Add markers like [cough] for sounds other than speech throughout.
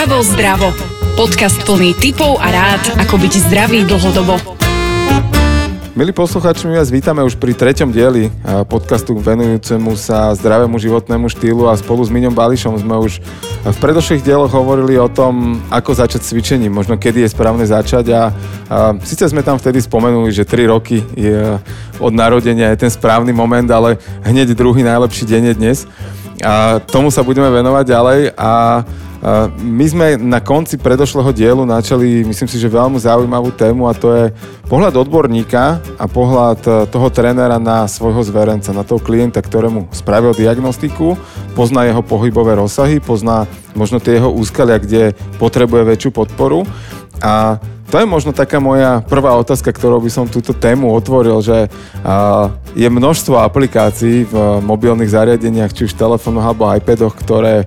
Hravo zdravo. Podcast plný tipov a rád, ako byť zdravý dlhodobo. Milí poslucháči, my vás vítame už pri treťom dieli podcastu venujúcemu sa zdravému životnému štýlu a spolu s Miňom Bališom sme už v predošlých dieloch hovorili o tom, ako začať cvičením, možno kedy je správne začať a, a síce sme tam vtedy spomenuli, že 3 roky je od narodenia je ten správny moment, ale hneď druhý najlepší deň je dnes. A tomu sa budeme venovať ďalej a my sme na konci predošlého dielu načali, myslím si, že veľmi zaujímavú tému a to je pohľad odborníka a pohľad e, toho trénera na svojho zverenca, na toho klienta, ktorému spravil diagnostiku, pozná jeho pohybové rozsahy, pozná možno tie jeho úskalia, kde potrebuje väčšiu podporu. A to je možno taká moja prvá otázka, ktorou by som túto tému otvoril, že je množstvo aplikácií v mobilných zariadeniach, či už telefónoch alebo iPadoch, ktoré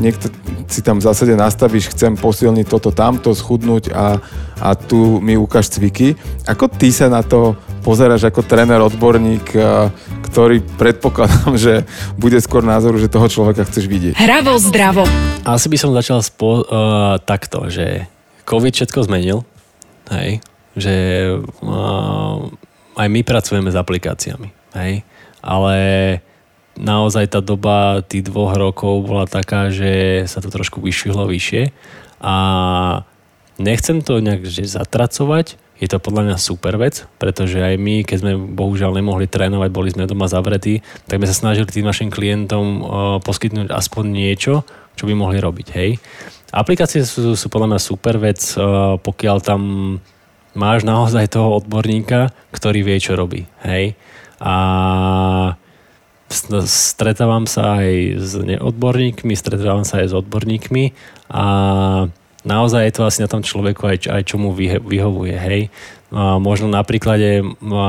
niekto si tam v zásade nastavíš, chcem posilniť toto tamto, schudnúť a, a tu mi ukáž cviky. Ako ty sa na to pozeráš ako tréner, odborník, ktorý predpokladám, [laughs] že bude skôr názoru, že toho človeka chceš vidieť. Hravo zdravo. Asi by som začal spo, uh, takto, že COVID všetko zmenil, hej, že uh, aj my pracujeme s aplikáciami, hej, ale naozaj tá doba tých dvoch rokov bola taká, že sa to trošku vyšvihlo vyššie a nechcem to nejak že zatracovať, je to podľa mňa super vec, pretože aj my, keď sme bohužiaľ nemohli trénovať, boli sme doma zavretí, tak sme sa snažili tým našim klientom uh, poskytnúť aspoň niečo, čo by mohli robiť, hej. Aplikácie sú, sú podľa mňa super vec, uh, pokiaľ tam máš naozaj toho odborníka, ktorý vie, čo robí, hej. A stretávam sa aj s neodborníkmi, stretávam sa aj s odborníkmi a naozaj je to asi na tom človeku aj, aj čo mu vyhovuje, hej. A možno na príklade a,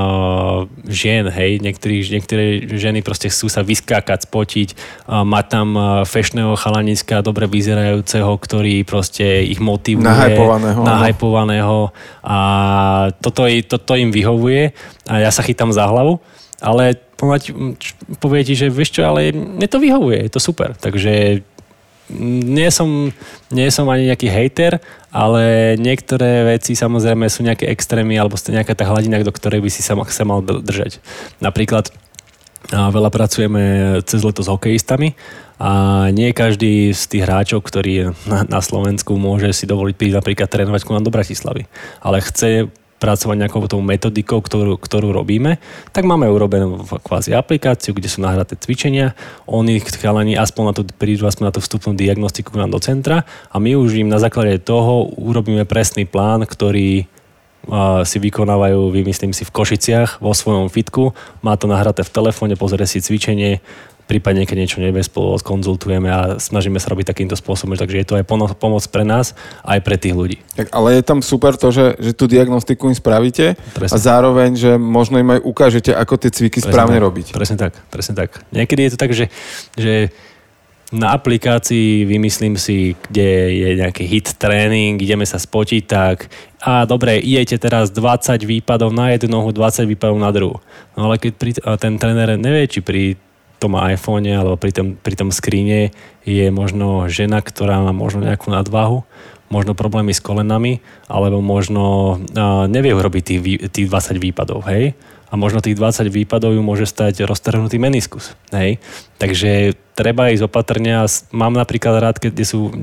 žien, hej, Niektorí, niektoré ženy proste chcú sa vyskákať, spotiť, a mať tam fešného chalaniska, dobre vyzerajúceho, ktorý proste ich motivuje. Nahajpovaného. Nahajpovaného a toto, toto im vyhovuje a ja sa chytám za hlavu ale povie ti, že vieš čo, ale mne to vyhovuje, je to super. Takže nie som, nie som ani nejaký hejter, ale niektoré veci samozrejme sú nejaké extrémy alebo nejaká tá hladina, do ktorej by si sa mal držať. Napríklad veľa pracujeme cez leto s hokejistami a nie každý z tých hráčov, ktorý je na, na Slovensku, môže si dovoliť prísť napríklad trénovať ku nám do Bratislavy. Ale chce pracovať nejakou tou metodikou, ktorú, ktorú robíme, tak máme urobenú kvázi aplikáciu, kde sú nahraté cvičenia. Oni chalani aspoň na to prídu aspoň na tú vstupnú diagnostiku nám do centra a my už im na základe toho urobíme presný plán, ktorý si vykonávajú, vymyslím si, v Košiciach vo svojom fitku. Má to nahraté v telefóne, pozrie si cvičenie, prípadne keď niečo nevie, spolu konzultujeme a snažíme sa robiť takýmto spôsobom, takže je to aj pomoc pre nás, aj pre tých ľudí. Tak, ale je tam super to, že, že tú diagnostiku im spravíte presne. a zároveň, že možno im aj ukážete, ako tie cviky presne správne tak, robiť. Presne tak, presne tak. Niekedy je to tak, že, že na aplikácii vymyslím si, kde je nejaký hit tréning, ideme sa spotiť, tak a dobre, idete teraz 20 výpadov na jednu nohu, 20 výpadov na druhú. No ale keď pri, ten tréner nevie, či pri tom iPhone alebo pri tom, pri tom skríne je možno žena, ktorá má možno nejakú nadvahu, možno problémy s kolenami, alebo možno uh, nevie urobiť tých, tých 20 výpadov, hej? A možno tých 20 výpadov ju môže stať roztrhnutý meniskus, hej? Takže treba ísť opatrne mám napríklad rád, keď sú uh,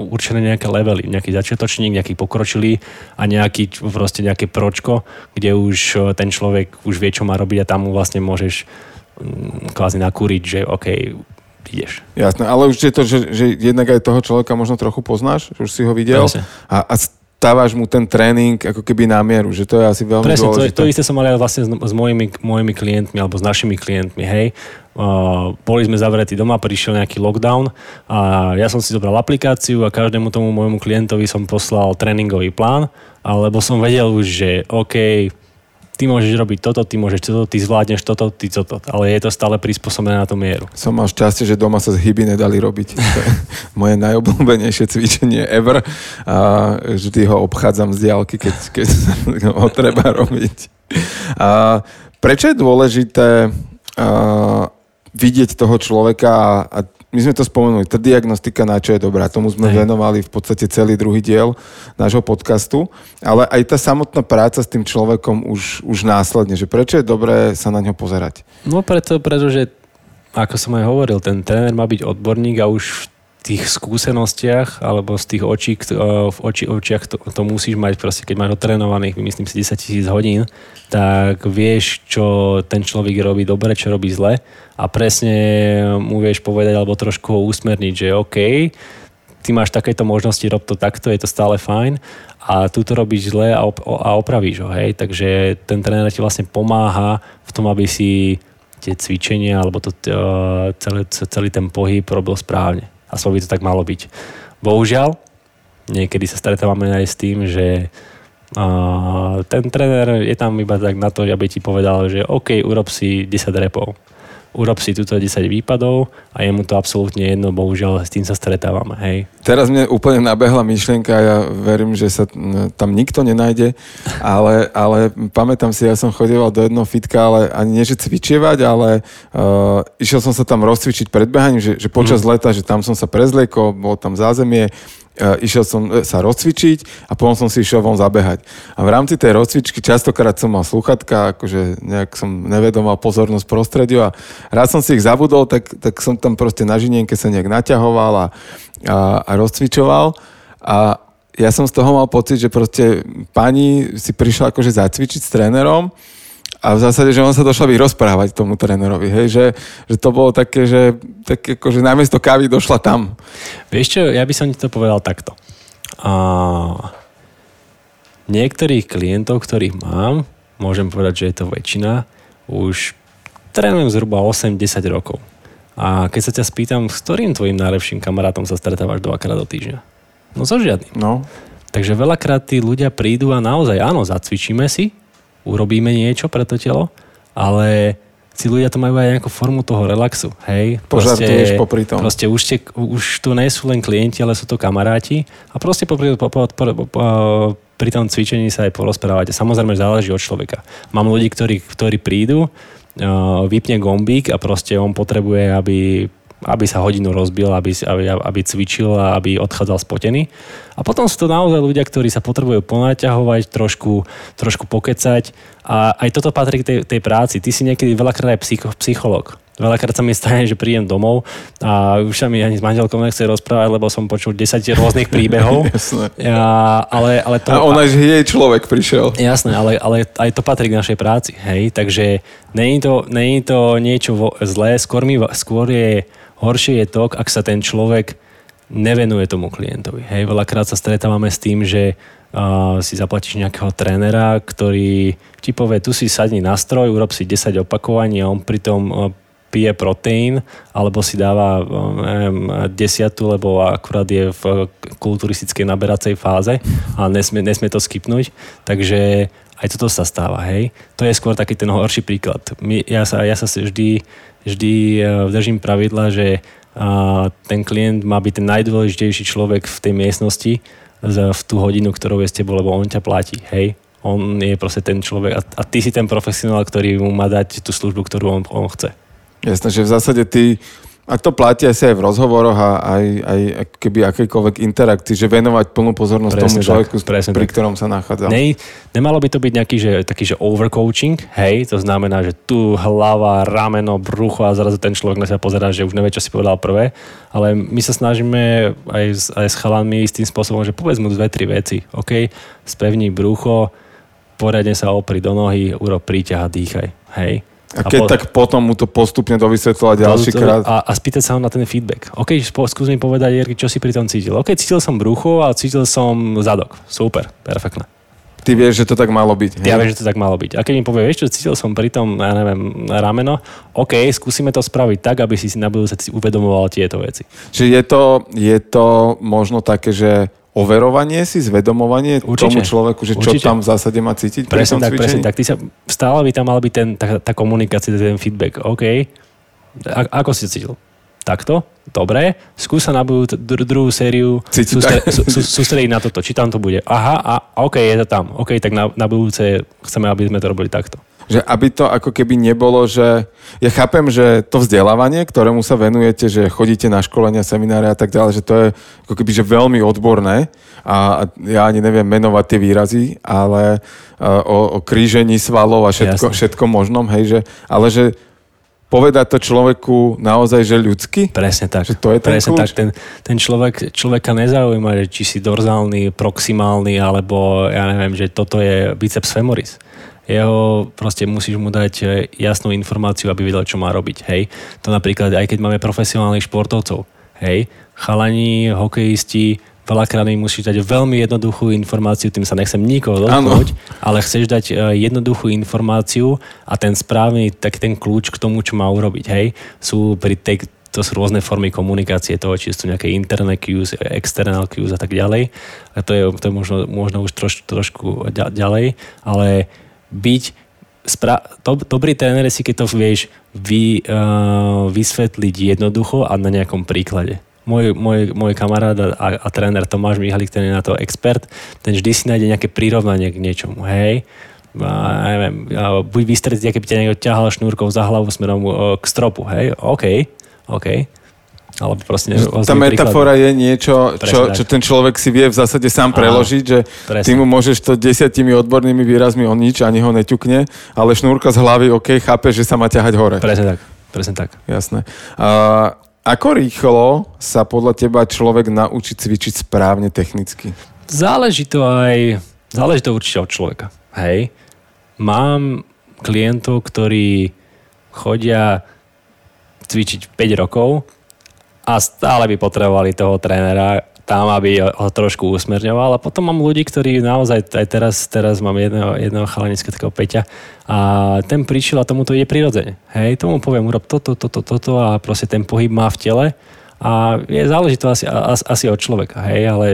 určené nejaké levely, nejaký začiatočník, nejaký pokročilý a nejaký proste nejaké pročko, kde už uh, ten človek už vie, čo má robiť a tam mu vlastne môžeš kvázi nakúriť, že OK, ideš. Jasné, ale už je to, že, že jednak aj toho človeka možno trochu poznáš, že už si ho videl a, a stávaš mu ten tréning ako keby na mieru, že to je asi veľmi Presne, dôležité. To, to isté som mal aj vlastne s, s mojimi, mojimi klientmi alebo s našimi klientmi, hej. Uh, boli sme zavretí doma, prišiel nejaký lockdown a ja som si zobral aplikáciu a každému tomu môjmu klientovi som poslal tréningový plán, alebo som vedel už, že OK, ty môžeš robiť toto, ty môžeš toto, ty zvládneš toto, ty toto. Ale je to stále prispôsobené na tú mieru. Som mal šťastie, že doma sa z hyby nedali robiť. [laughs] moje najobľúbenejšie cvičenie ever. A vždy ho obchádzam z diálky, keď, keď [laughs] ho treba robiť. A prečo je dôležité a, vidieť toho človeka a, a my sme to spomenuli, tá diagnostika na čo je dobrá, tomu sme Hej. venovali v podstate celý druhý diel nášho podcastu, ale aj tá samotná práca s tým človekom už, už následne, že prečo je dobré sa na ňo pozerať? No preto, pretože ako som aj hovoril, ten tréner má byť odborník a už tých skúsenostiach alebo z tých očí, v oči, očiach to, to musíš mať proste, keď máš otrénovaných, myslím si 10 tisíc hodín, tak vieš, čo ten človek robí dobre, čo robí zle a presne mu vieš povedať alebo trošku ho usmerniť, že OK, ty máš takéto možnosti, rob to takto, je to stále fajn a tu to robíš zle a, op- a opravíš ho, hej, takže ten tréner ti vlastne pomáha v tom, aby si tie cvičenia alebo to, celý, celý ten pohyb robil správne. Aspoň by to tak malo byť. Bohužiaľ, niekedy sa stretávame aj s tým, že uh, ten tréner je tam iba tak na to, aby ti povedal, že OK, urob si 10 repov urob si túto 10 výpadov a je mu to absolútne jedno, bohužiaľ s tým sa stretávame. Hej. Teraz mne úplne nabehla myšlienka, ja verím, že sa tam nikto nenájde, ale, ale pamätám si, ja som chodieval do jednoho fitka, ale ani nie, že cvičievať, ale uh, išiel som sa tam rozcvičiť pred behaním, že, že počas mm. leta, že tam som sa prezliekol, bolo tam zázemie, išiel som e, sa rozcvičiť a potom som si išiel von zabehať. A v rámci tej rozcvičky častokrát som mal sluchatka, akože nejak som nevedomal pozornosť prostrediu a raz som si ich zabudol, tak, tak som tam proste na žinienke sa nejak naťahoval a, a, a rozcvičoval a ja som z toho mal pocit, že proste pani si prišla akože zacvičiť s trénerom a v zásade, že on sa došla vyrozprávať tomu trénerovi, hej, že, že to bolo také, že tak ako, že namiesto kávy došla tam. Vieš čo, ja by som ti to povedal takto. A niektorých klientov, ktorých mám, môžem povedať, že je to väčšina, už trénujem zhruba 8-10 rokov. A keď sa ťa spýtam, s ktorým tvojim najlepším kamarátom sa stretávaš dvakrát do týždňa? No so žiadnym. No. Takže veľakrát tí ľudia prídu a naozaj, áno, zacvičíme si, urobíme niečo pre to telo, ale tí ľudia to majú aj nejakú formu toho relaxu, hej. Požartuješ popri tom. Proste už, te, už tu nie sú len klienti, ale sú to kamaráti a proste popri, po, po, po, po, pri tom cvičení sa aj porozprávate. Samozrejme záleží od človeka. Mám ľudí, ktorí, ktorí prídu, vypne gombík a proste on potrebuje, aby aby sa hodinu rozbil, aby, aby, aby cvičil a aby odchádzal spotený. A potom sú to naozaj ľudia, ktorí sa potrebujú ponaťahovať, trošku, trošku pokecať a aj toto patrí k tej, tej práci. Ty si niekedy veľakrát aj psycho, psycholog. Veľakrát sa mi stane, že prídem domov a už sa mi ani s manželkou nechce rozprávať, lebo som počul 10 rôznych príbehov. [laughs] Ja, ale, ale to, a ona, že jej človek prišiel. Jasné, ale, ale aj to patrí k našej práci. Hej? Takže není to, není to niečo zlé, skôr, mi, skôr je Horšie je to, ak sa ten človek nevenuje tomu klientovi. Hej, veľakrát sa stretávame s tým, že uh, si zaplatíš nejakého trénera, ktorý ti povie, tu si sadni na stroj, urob si 10 opakovaní a on pritom uh, pije proteín, alebo si dáva neviem, desiatu, lebo akurát je v kulturistickej naberacej fáze a nesmie, nesmie to skipnúť. Takže aj toto sa stáva, hej. To je skôr taký ten horší príklad. My, ja, sa, ja sa vždy, vždy e, držím pravidla, že a, ten klient má byť ten najdôležitejší človek v tej miestnosti v tú hodinu, ktorou je s tebou, lebo on ťa platí, hej. On je proste ten človek a, a ty si ten profesionál, ktorý mu má dať tú službu, ktorú on, on chce. Jasné, že v zásade ty a to platí asi aj v rozhovoroch a aj, aj keby akýkoľvek interakcii, že venovať plnú pozornosť presne tomu človeku, tak, pri tak. ktorom sa nachádza. Ne, nemalo by to byť nejaký, že, taký, že overcoaching, hej, to znamená, že tu hlava, rameno, brucho a zrazu ten človek na sa pozerá, že už nevie, čo si povedal prvé, ale my sa snažíme aj s, aj s chalami s tým spôsobom, že povedz mu dve, tri veci, OK, spevní brucho, poriadne sa opri do nohy, urob príťah a dýchaj, hej a keď a po... tak potom mu to postupne dovysvetľovať ďalší krát. A, a spýtať sa ho na ten feedback. OK, skús mi povedať, Jerky, čo si pri tom cítil. OK, cítil som brucho a cítil som zadok. Super, perfektné. Ty vieš, že to tak malo byť. Ja viem, že to tak malo byť. A keď mi povie, vieš čo, cítil som pri tom, ja neviem, rameno, OK, skúsime to spraviť tak, aby si si na budúce uvedomoval tieto veci. Čiže je to, je to možno také, že overovanie si, zvedomovanie určite, tomu človeku, že čo určite. tam v zásade má cítiť presne tak, presne tak. Ty sa, stále by tam mal byť ten, tá, tá komunikácia, ten feedback. OK, a, ako si cítil? Takto? Dobre. Skús sa na budú, dru, druhú sériu sústre, sú, sú, sústrediť na toto. Či tam to bude. Aha, a OK, je to tam. OK, tak na, na budúce chceme, aby sme to robili takto. Že aby to ako keby nebolo, že ja chápem, že to vzdelávanie, ktorému sa venujete, že chodíte na školenia, semináre a tak ďalej, že to je ako keby že veľmi odborné a ja ani neviem menovať tie výrazy, ale o, o krížení svalov a všetko, všetko možnom, hej, že, ale že povedať to človeku naozaj, že ľudsky? Presne tak. Že to je ten Presne kľúč? tak. Ten, ten človek, človeka nezaujíma, že či si dorzálny, proximálny, alebo ja neviem, že toto je biceps femoris. Jeho proste musíš mu dať e, jasnú informáciu, aby vedel, čo má robiť. Hej. To napríklad, aj keď máme profesionálnych športovcov, hej, chalani, hokejisti, veľakrát im musíš dať veľmi jednoduchú informáciu, tým sa nechcem nikoho dotknúť, ale chceš dať e, jednoduchú informáciu a ten správny, tak ten kľúč k tomu, čo má urobiť, hej, sú pri tej, to sú rôzne formy komunikácie toho, či sú nejaké interné cues, external cues a tak ďalej. A to je, to je možno, možno už troš, trošku ďalej, ale byť spra- to, dobrý tréner si, keď to vieš vy, uh, vysvetliť jednoducho a na nejakom príklade môj, môj, môj kamarát a, a tréner Tomáš Mihalik, ten je na to expert, ten vždy si nájde nejaké prirovnanie k niečomu, hej. A, neviem, a buď vystretí, keď by ťa niekto ťahal šnúrkou za hlavu smerom k stropu, hej, OK, OK. Alebo proste Tá metafora príklad. je niečo, čo, čo ten človek si vie v zásade sám preložiť, že presne. ty mu môžeš to desiatimi odbornými výrazmi on nič, ani ho neťukne, ale šnúrka z hlavy, OK, chápe, že sa má ťahať hore. Presne tak. Presne tak. Jasné. Uh, ako rýchlo sa podľa teba človek naučí cvičiť správne technicky? Záleží to aj, záleží to určite od človeka. Hej. Mám klientov, ktorí chodia cvičiť 5 rokov a stále by potrebovali toho trénera, tam, aby ho trošku usmerňoval. A potom mám ľudí, ktorí naozaj, aj teraz, teraz mám jedného, jedného chalaniska, takého Peťa, a ten prišiel a tomu to ide prirodzene. Hej, tomu poviem, urob toto, toto, toto a proste ten pohyb má v tele a je záleží to asi, asi od človeka, hej, ale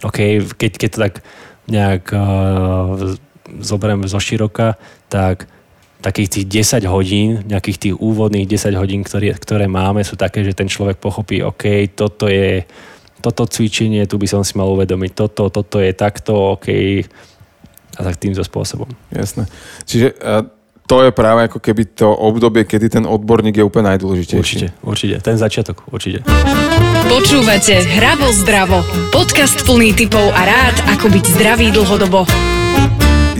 OK, keď, keď to tak nejak uh, zoberiem zo široka, tak takých tých 10 hodín, nejakých tých úvodných 10 hodín, ktoré, ktoré máme, sú také, že ten človek pochopí, OK, toto je toto cvičenie, tu by som si mal uvedomiť, toto, toto je takto, OK, a tak týmto spôsobom. Jasné. Čiže to je práve ako keby to obdobie, kedy ten odborník je úplne najdôležitejší. Určite, určite. Ten začiatok, určite. Počúvate Hravo zdravo. Podcast plný typov a rád, ako byť zdravý dlhodobo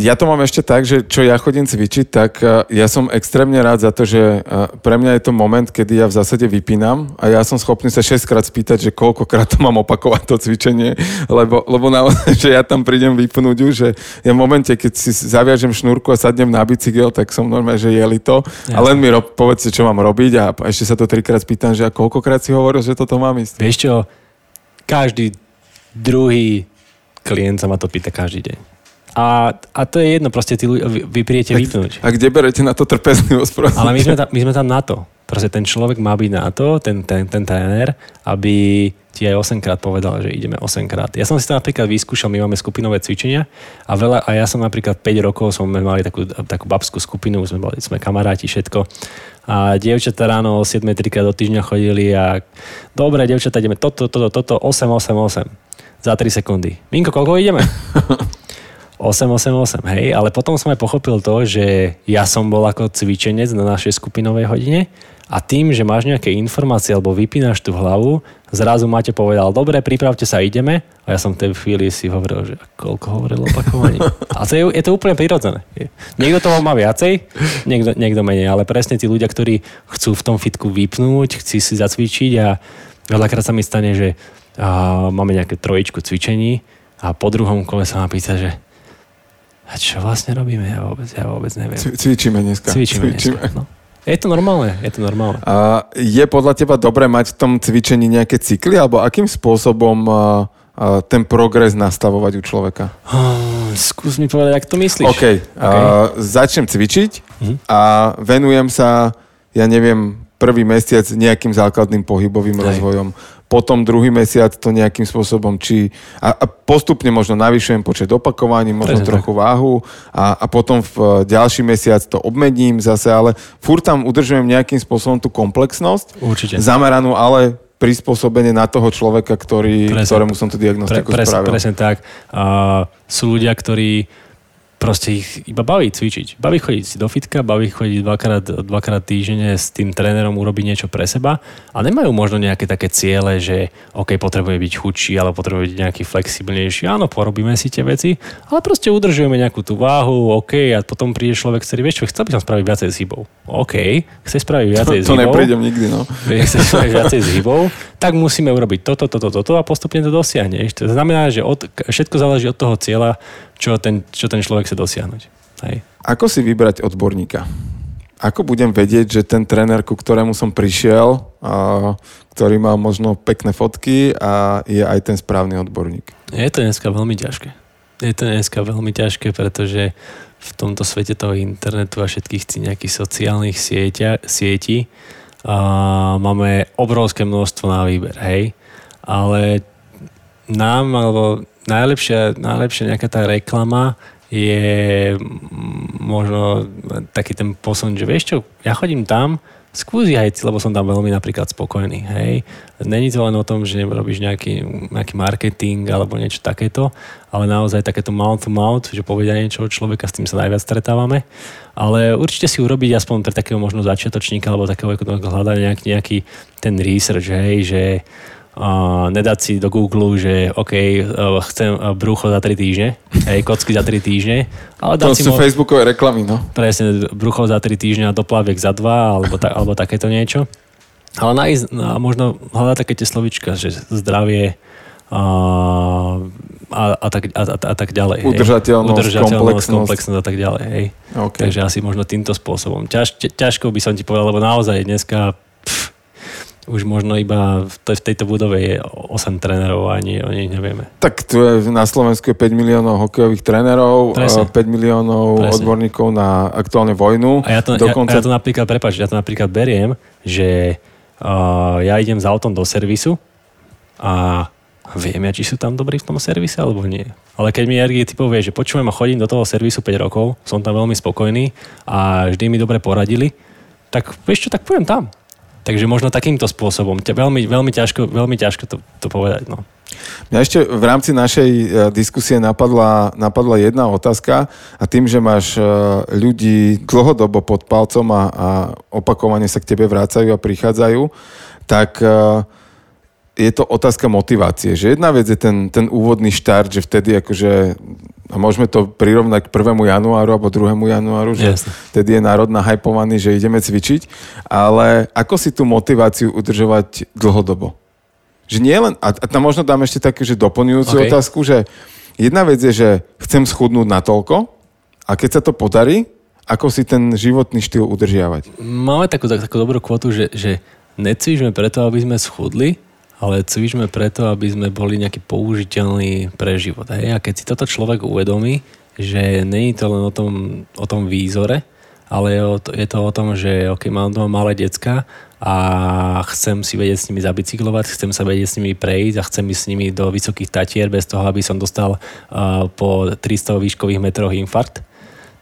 ja to mám ešte tak, že čo ja chodím cvičiť, tak e, ja som extrémne rád za to, že e, pre mňa je to moment, kedy ja v zásade vypínam a ja som schopný sa 6 krát spýtať, že koľkokrát to mám opakovať to cvičenie, lebo, lebo naozaj, [laughs] že ja tam prídem vypnúť už, že ja v momente, keď si zaviažem šnúrku a sadnem na bicykel, tak som normálne, že jeli to a len mi rob, povedzte, čo mám robiť a ešte sa to trikrát spýtam, že a koľkokrát si hovoril, že toto mám ísť. Vieš čo, každý druhý klient sa ma to pýta každý deň. A, a to je jedno, proste tí ľudia, vy, vy vypnúť. A kde berete na to trpezlivosť? Ale my sme, tam, my sme tam na to. Proste ten človek má byť na to, ten, ten, ten tréner, aby ti aj 8 krát povedal, že ideme 8 krát. Ja som si to napríklad vyskúšal, my máme skupinové cvičenia a, veľa, a ja som napríklad 5 rokov sme mali takú, takú babskú skupinu, sme, boli, sme kamaráti, všetko. A dievčatá ráno o 7 trikrát do týždňa chodili a dobre, dievčatá, ideme toto, toto, toto, 8, 8, 8 za 3 sekundy. Minko, koľko ideme? [laughs] 888, hej, ale potom som aj pochopil to, že ja som bol ako cvičenec na našej skupinovej hodine a tým, že máš nejaké informácie alebo vypínaš tú hlavu, zrazu máte povedal, dobre, pripravte sa, ideme. A ja som v tej chvíli si hovoril, že koľko hovoril opakovaní. A to je, je to úplne prirodzené. Niekto toho má viacej, niekto, niekto menej, ale presne tí ľudia, ktorí chcú v tom fitku vypnúť, chcú si zacvičiť a veľakrát sa mi stane, že a, máme nejaké trojičku cvičení a po druhom kole sa ma pýta, že a čo vlastne robíme? Ja vôbec, ja vôbec neviem. Cvičíme dneska. Cvičíme, Cvičíme. dneska. No. Je to normálne, je to normálne. A je podľa teba dobré mať v tom cvičení nejaké cykly, alebo akým spôsobom a, a, ten progres nastavovať u človeka? Uh, skús mi povedať, ak to myslíš. OK. okay. A, začnem cvičiť uh-huh. a venujem sa, ja neviem, prvý mesiac nejakým základným pohybovým Aj. rozvojom potom druhý mesiac to nejakým spôsobom, či a, a postupne možno navyšujem počet opakovaní, možno Prezident. trochu váhu a, a potom v e, ďalší mesiac to obmedním zase, ale furt tam udržujem nejakým spôsobom tú komplexnosť. Určite. Zameranú ale prispôsobenie na toho človeka, ktorý, ktorému som tú diagnostiku pre, spravil. Presne tak. Uh, sú ľudia, ktorí proste ich iba baví cvičiť. Baví chodiť si do fitka, baví chodiť dvakrát, dvakrát týždenne s tým trénerom urobiť niečo pre seba a nemajú možno nejaké také ciele, že OK, potrebuje byť chudší, ale potrebuje byť nejaký flexibilnejší. Áno, porobíme si tie veci, ale proste udržujeme nejakú tú váhu, OK, a potom príde človek, ktorý vieš čo, chcel by som spraviť viacej s hybou. OK, chce spraviť viacej to, s hybou. To neprídem nikdy, no. Chce spraviť viacej s hybou, tak musíme urobiť toto, toto, toto a postupne to dosiahneš. To znamená, že od, všetko záleží od toho cieľa, čo ten, čo ten človek chce dosiahnuť. Hej. Ako si vybrať odborníka? Ako budem vedieť, že ten tréner, ku ktorému som prišiel, a, ktorý má možno pekné fotky a je aj ten správny odborník? Je to dneska veľmi ťažké. Je to dneska veľmi ťažké, pretože v tomto svete toho internetu a všetkých nejakých sociálnych sieťa, sietí a máme obrovské množstvo na výber, hej. Ale nám, alebo najlepšia, najlepšia nejaká tá reklama je možno taký ten posun, že vieš čo, ja chodím tam, skús aj, lebo som tam veľmi napríklad spokojný, hej. Není to len o tom, že robíš nejaký, nejaký marketing alebo niečo takéto, ale naozaj takéto mouth to mouth, že povedia niečo od človeka, s tým sa najviac stretávame. Ale určite si urobiť aspoň pre takého možno začiatočníka alebo takého hľadať nejaký, nejaký ten research, hej, že uh, nedať si do Google, že OK, uh, chcem brucho za 3 týždne, hej, [laughs] kocky za 3 týždne. Ale to sú mo- Facebookové reklamy, no. Presne, brucho za 3 týždne a doplaviek za 2, alebo, ta, alebo takéto niečo. Ale nájsť, no, možno hľadať také tie slovička, že zdravie, a, a, a, tak, a, a, a tak ďalej. Udržateľnosť, Udržateľnosť komplexnosť. komplexnosť a tak ďalej. Hej. Okay. Takže asi možno týmto spôsobom. Ťaž, ťažko by som ti povedal, lebo naozaj dneska už možno iba v, tej, v tejto budove je 8 trénerov a ani o nich nevieme. Tak tu je na Slovensku 5 miliónov hokejových trénerov, Presne. 5 miliónov Presne. odborníkov na aktuálne vojnu. A ja to, Dokonca... ja, ja to napríklad, prepáč, ja to napríklad beriem, že uh, ja idem za autom do servisu a viem ja, či sú tam dobrí v tom servise alebo nie. Ale keď mi RG ty povie, že počujem a chodím do toho servisu 5 rokov, som tam veľmi spokojný a vždy mi dobre poradili, tak vieš čo, tak poviem tam. Takže možno takýmto spôsobom. Veľmi, veľmi, ťažko, veľmi ťažko to, to povedať. No. Mňa ešte v rámci našej e, diskusie napadla, napadla jedna otázka a tým, že máš e, ľudí dlhodobo pod palcom a, a opakovane sa k tebe vrácajú a prichádzajú, tak uh, je to otázka motivácie. Že jedna vec je ten, ten úvodný štart, že vtedy akože a môžeme to prirovnať k 1. januáru alebo 2. januáru, že yes. vtedy je národ nahypovaný, že ideme cvičiť, ale ako si tú motiváciu udržovať dlhodobo? Že nie len, a, a tam možno dám ešte takú, že doplňujúcu okay. otázku, že jedna vec je, že chcem schudnúť na toľko a keď sa to podarí, ako si ten životný štýl udržiavať? Máme takú, tak, takú dobrú kvotu, že, že necvičme preto, aby sme schudli, ale cvičme preto, aby sme boli nejaký použiteľní pre život. Hej? A keď si toto človek uvedomí, že není to len o tom, o tom výzore, ale je, o, je to o tom, že ok, mám doma malé decka a chcem si vedieť s nimi zabicyklovať, chcem sa vedieť s nimi prejsť a chcem ísť s nimi do vysokých tatier bez toho, aby som dostal uh, po 300 výškových metroch infarkt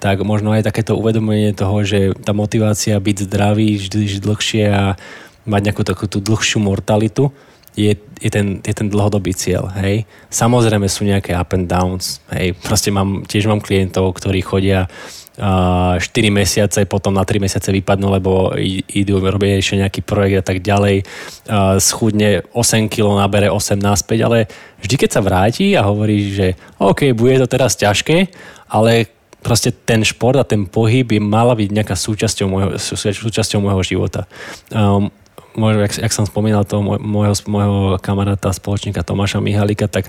tak možno aj takéto uvedomenie toho, že tá motivácia byť zdravý, žiť dlhšie a mať nejakú takú tú dlhšiu mortalitu, je, je, ten, je ten dlhodobý cieľ, hej. Samozrejme sú nejaké up and downs, hej. Proste mám, tiež mám klientov, ktorí chodia uh, 4 mesiace, potom na 3 mesiace vypadnú, lebo idú robiť ešte nejaký projekt a tak ďalej. Uh, schudne 8 kg, nabere 8 naspäť, ale vždy keď sa vráti a hovorí, že OK, bude to teraz ťažké, ale proste ten šport a ten pohyb by mala byť nejaká súčasťou môjho, súčasťou môjho života. Um, môj, jak, jak som spomínal toho môjho, môjho kamaráta, spoločníka Tomáša Mihalika, tak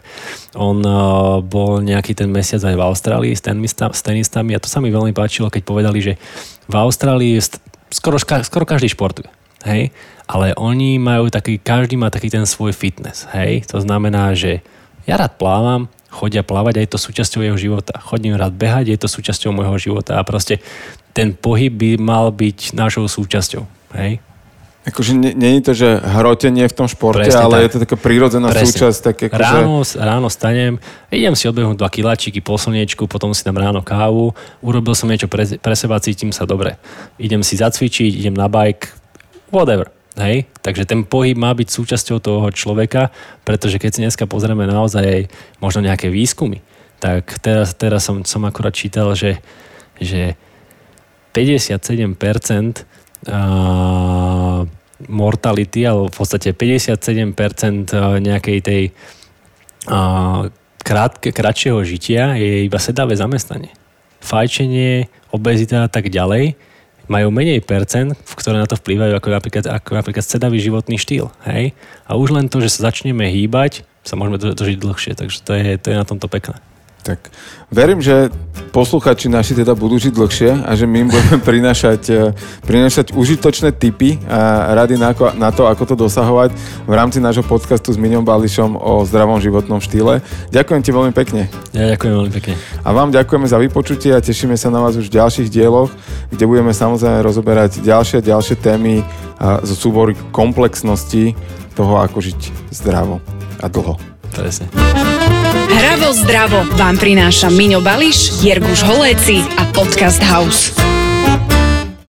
on uh, bol nejaký ten mesiac aj v Austrálii s, tenista, s tenistami a to sa mi veľmi páčilo, keď povedali, že v Austrálii skoro, skoro každý športuje. Hej? Ale oni majú taký, každý má taký ten svoj fitness. Hej? To znamená, že ja rád plávam, chodia plávať a je to súčasťou jeho života. Chodím rád behať, je to súčasťou môjho života a proste ten pohyb by mal byť našou súčasťou. Hej? Akože nie je to, že hrotenie v tom športe, Presne ale tak. je to taká prírodzená Presne. súčasť. Tak akože... ráno, ráno stanem, idem si odbehnúť dva kiláčiky po slniečku, potom si dám ráno kávu, urobil som niečo pre, pre seba, cítim sa dobre. Idem si zacvičiť, idem na bike, whatever. Hej? Takže ten pohyb má byť súčasťou toho človeka, pretože keď si dneska pozrieme naozaj aj možno nejaké výskumy, tak teraz, teraz som, som akurát čítal, že, že 57% mortality, alebo v podstate 57% nejakej tej krátke, kratšieho žitia je iba sedavé zamestnanie. Fajčenie, obezita a tak ďalej majú menej percent, ktoré na to vplývajú ako napríklad, ako napríklad sedavý životný štýl. Hej? A už len to, že sa začneme hýbať, sa môžeme dožiť dlhšie. Takže to je, to je na tomto pekné. Tak verím, že posluchači naši teda budú žiť dlhšie a že my im budeme [laughs] prinášať, e, prinášať užitočné tipy a rady na, na to, ako to dosahovať v rámci nášho podcastu s Miňom Bališom o zdravom životnom štýle. Ďakujem ti veľmi pekne. Ja ďakujem veľmi pekne. A vám ďakujeme za vypočutie a tešíme sa na vás už v ďalších dieloch, kde budeme samozrejme rozoberať ďalšie a ďalšie témy zo súbory komplexnosti toho, ako žiť zdravo a dlho. Presne. Hravo zdravo vám prináša Miňo Bališ, Jirguš Holéci a Podcast House.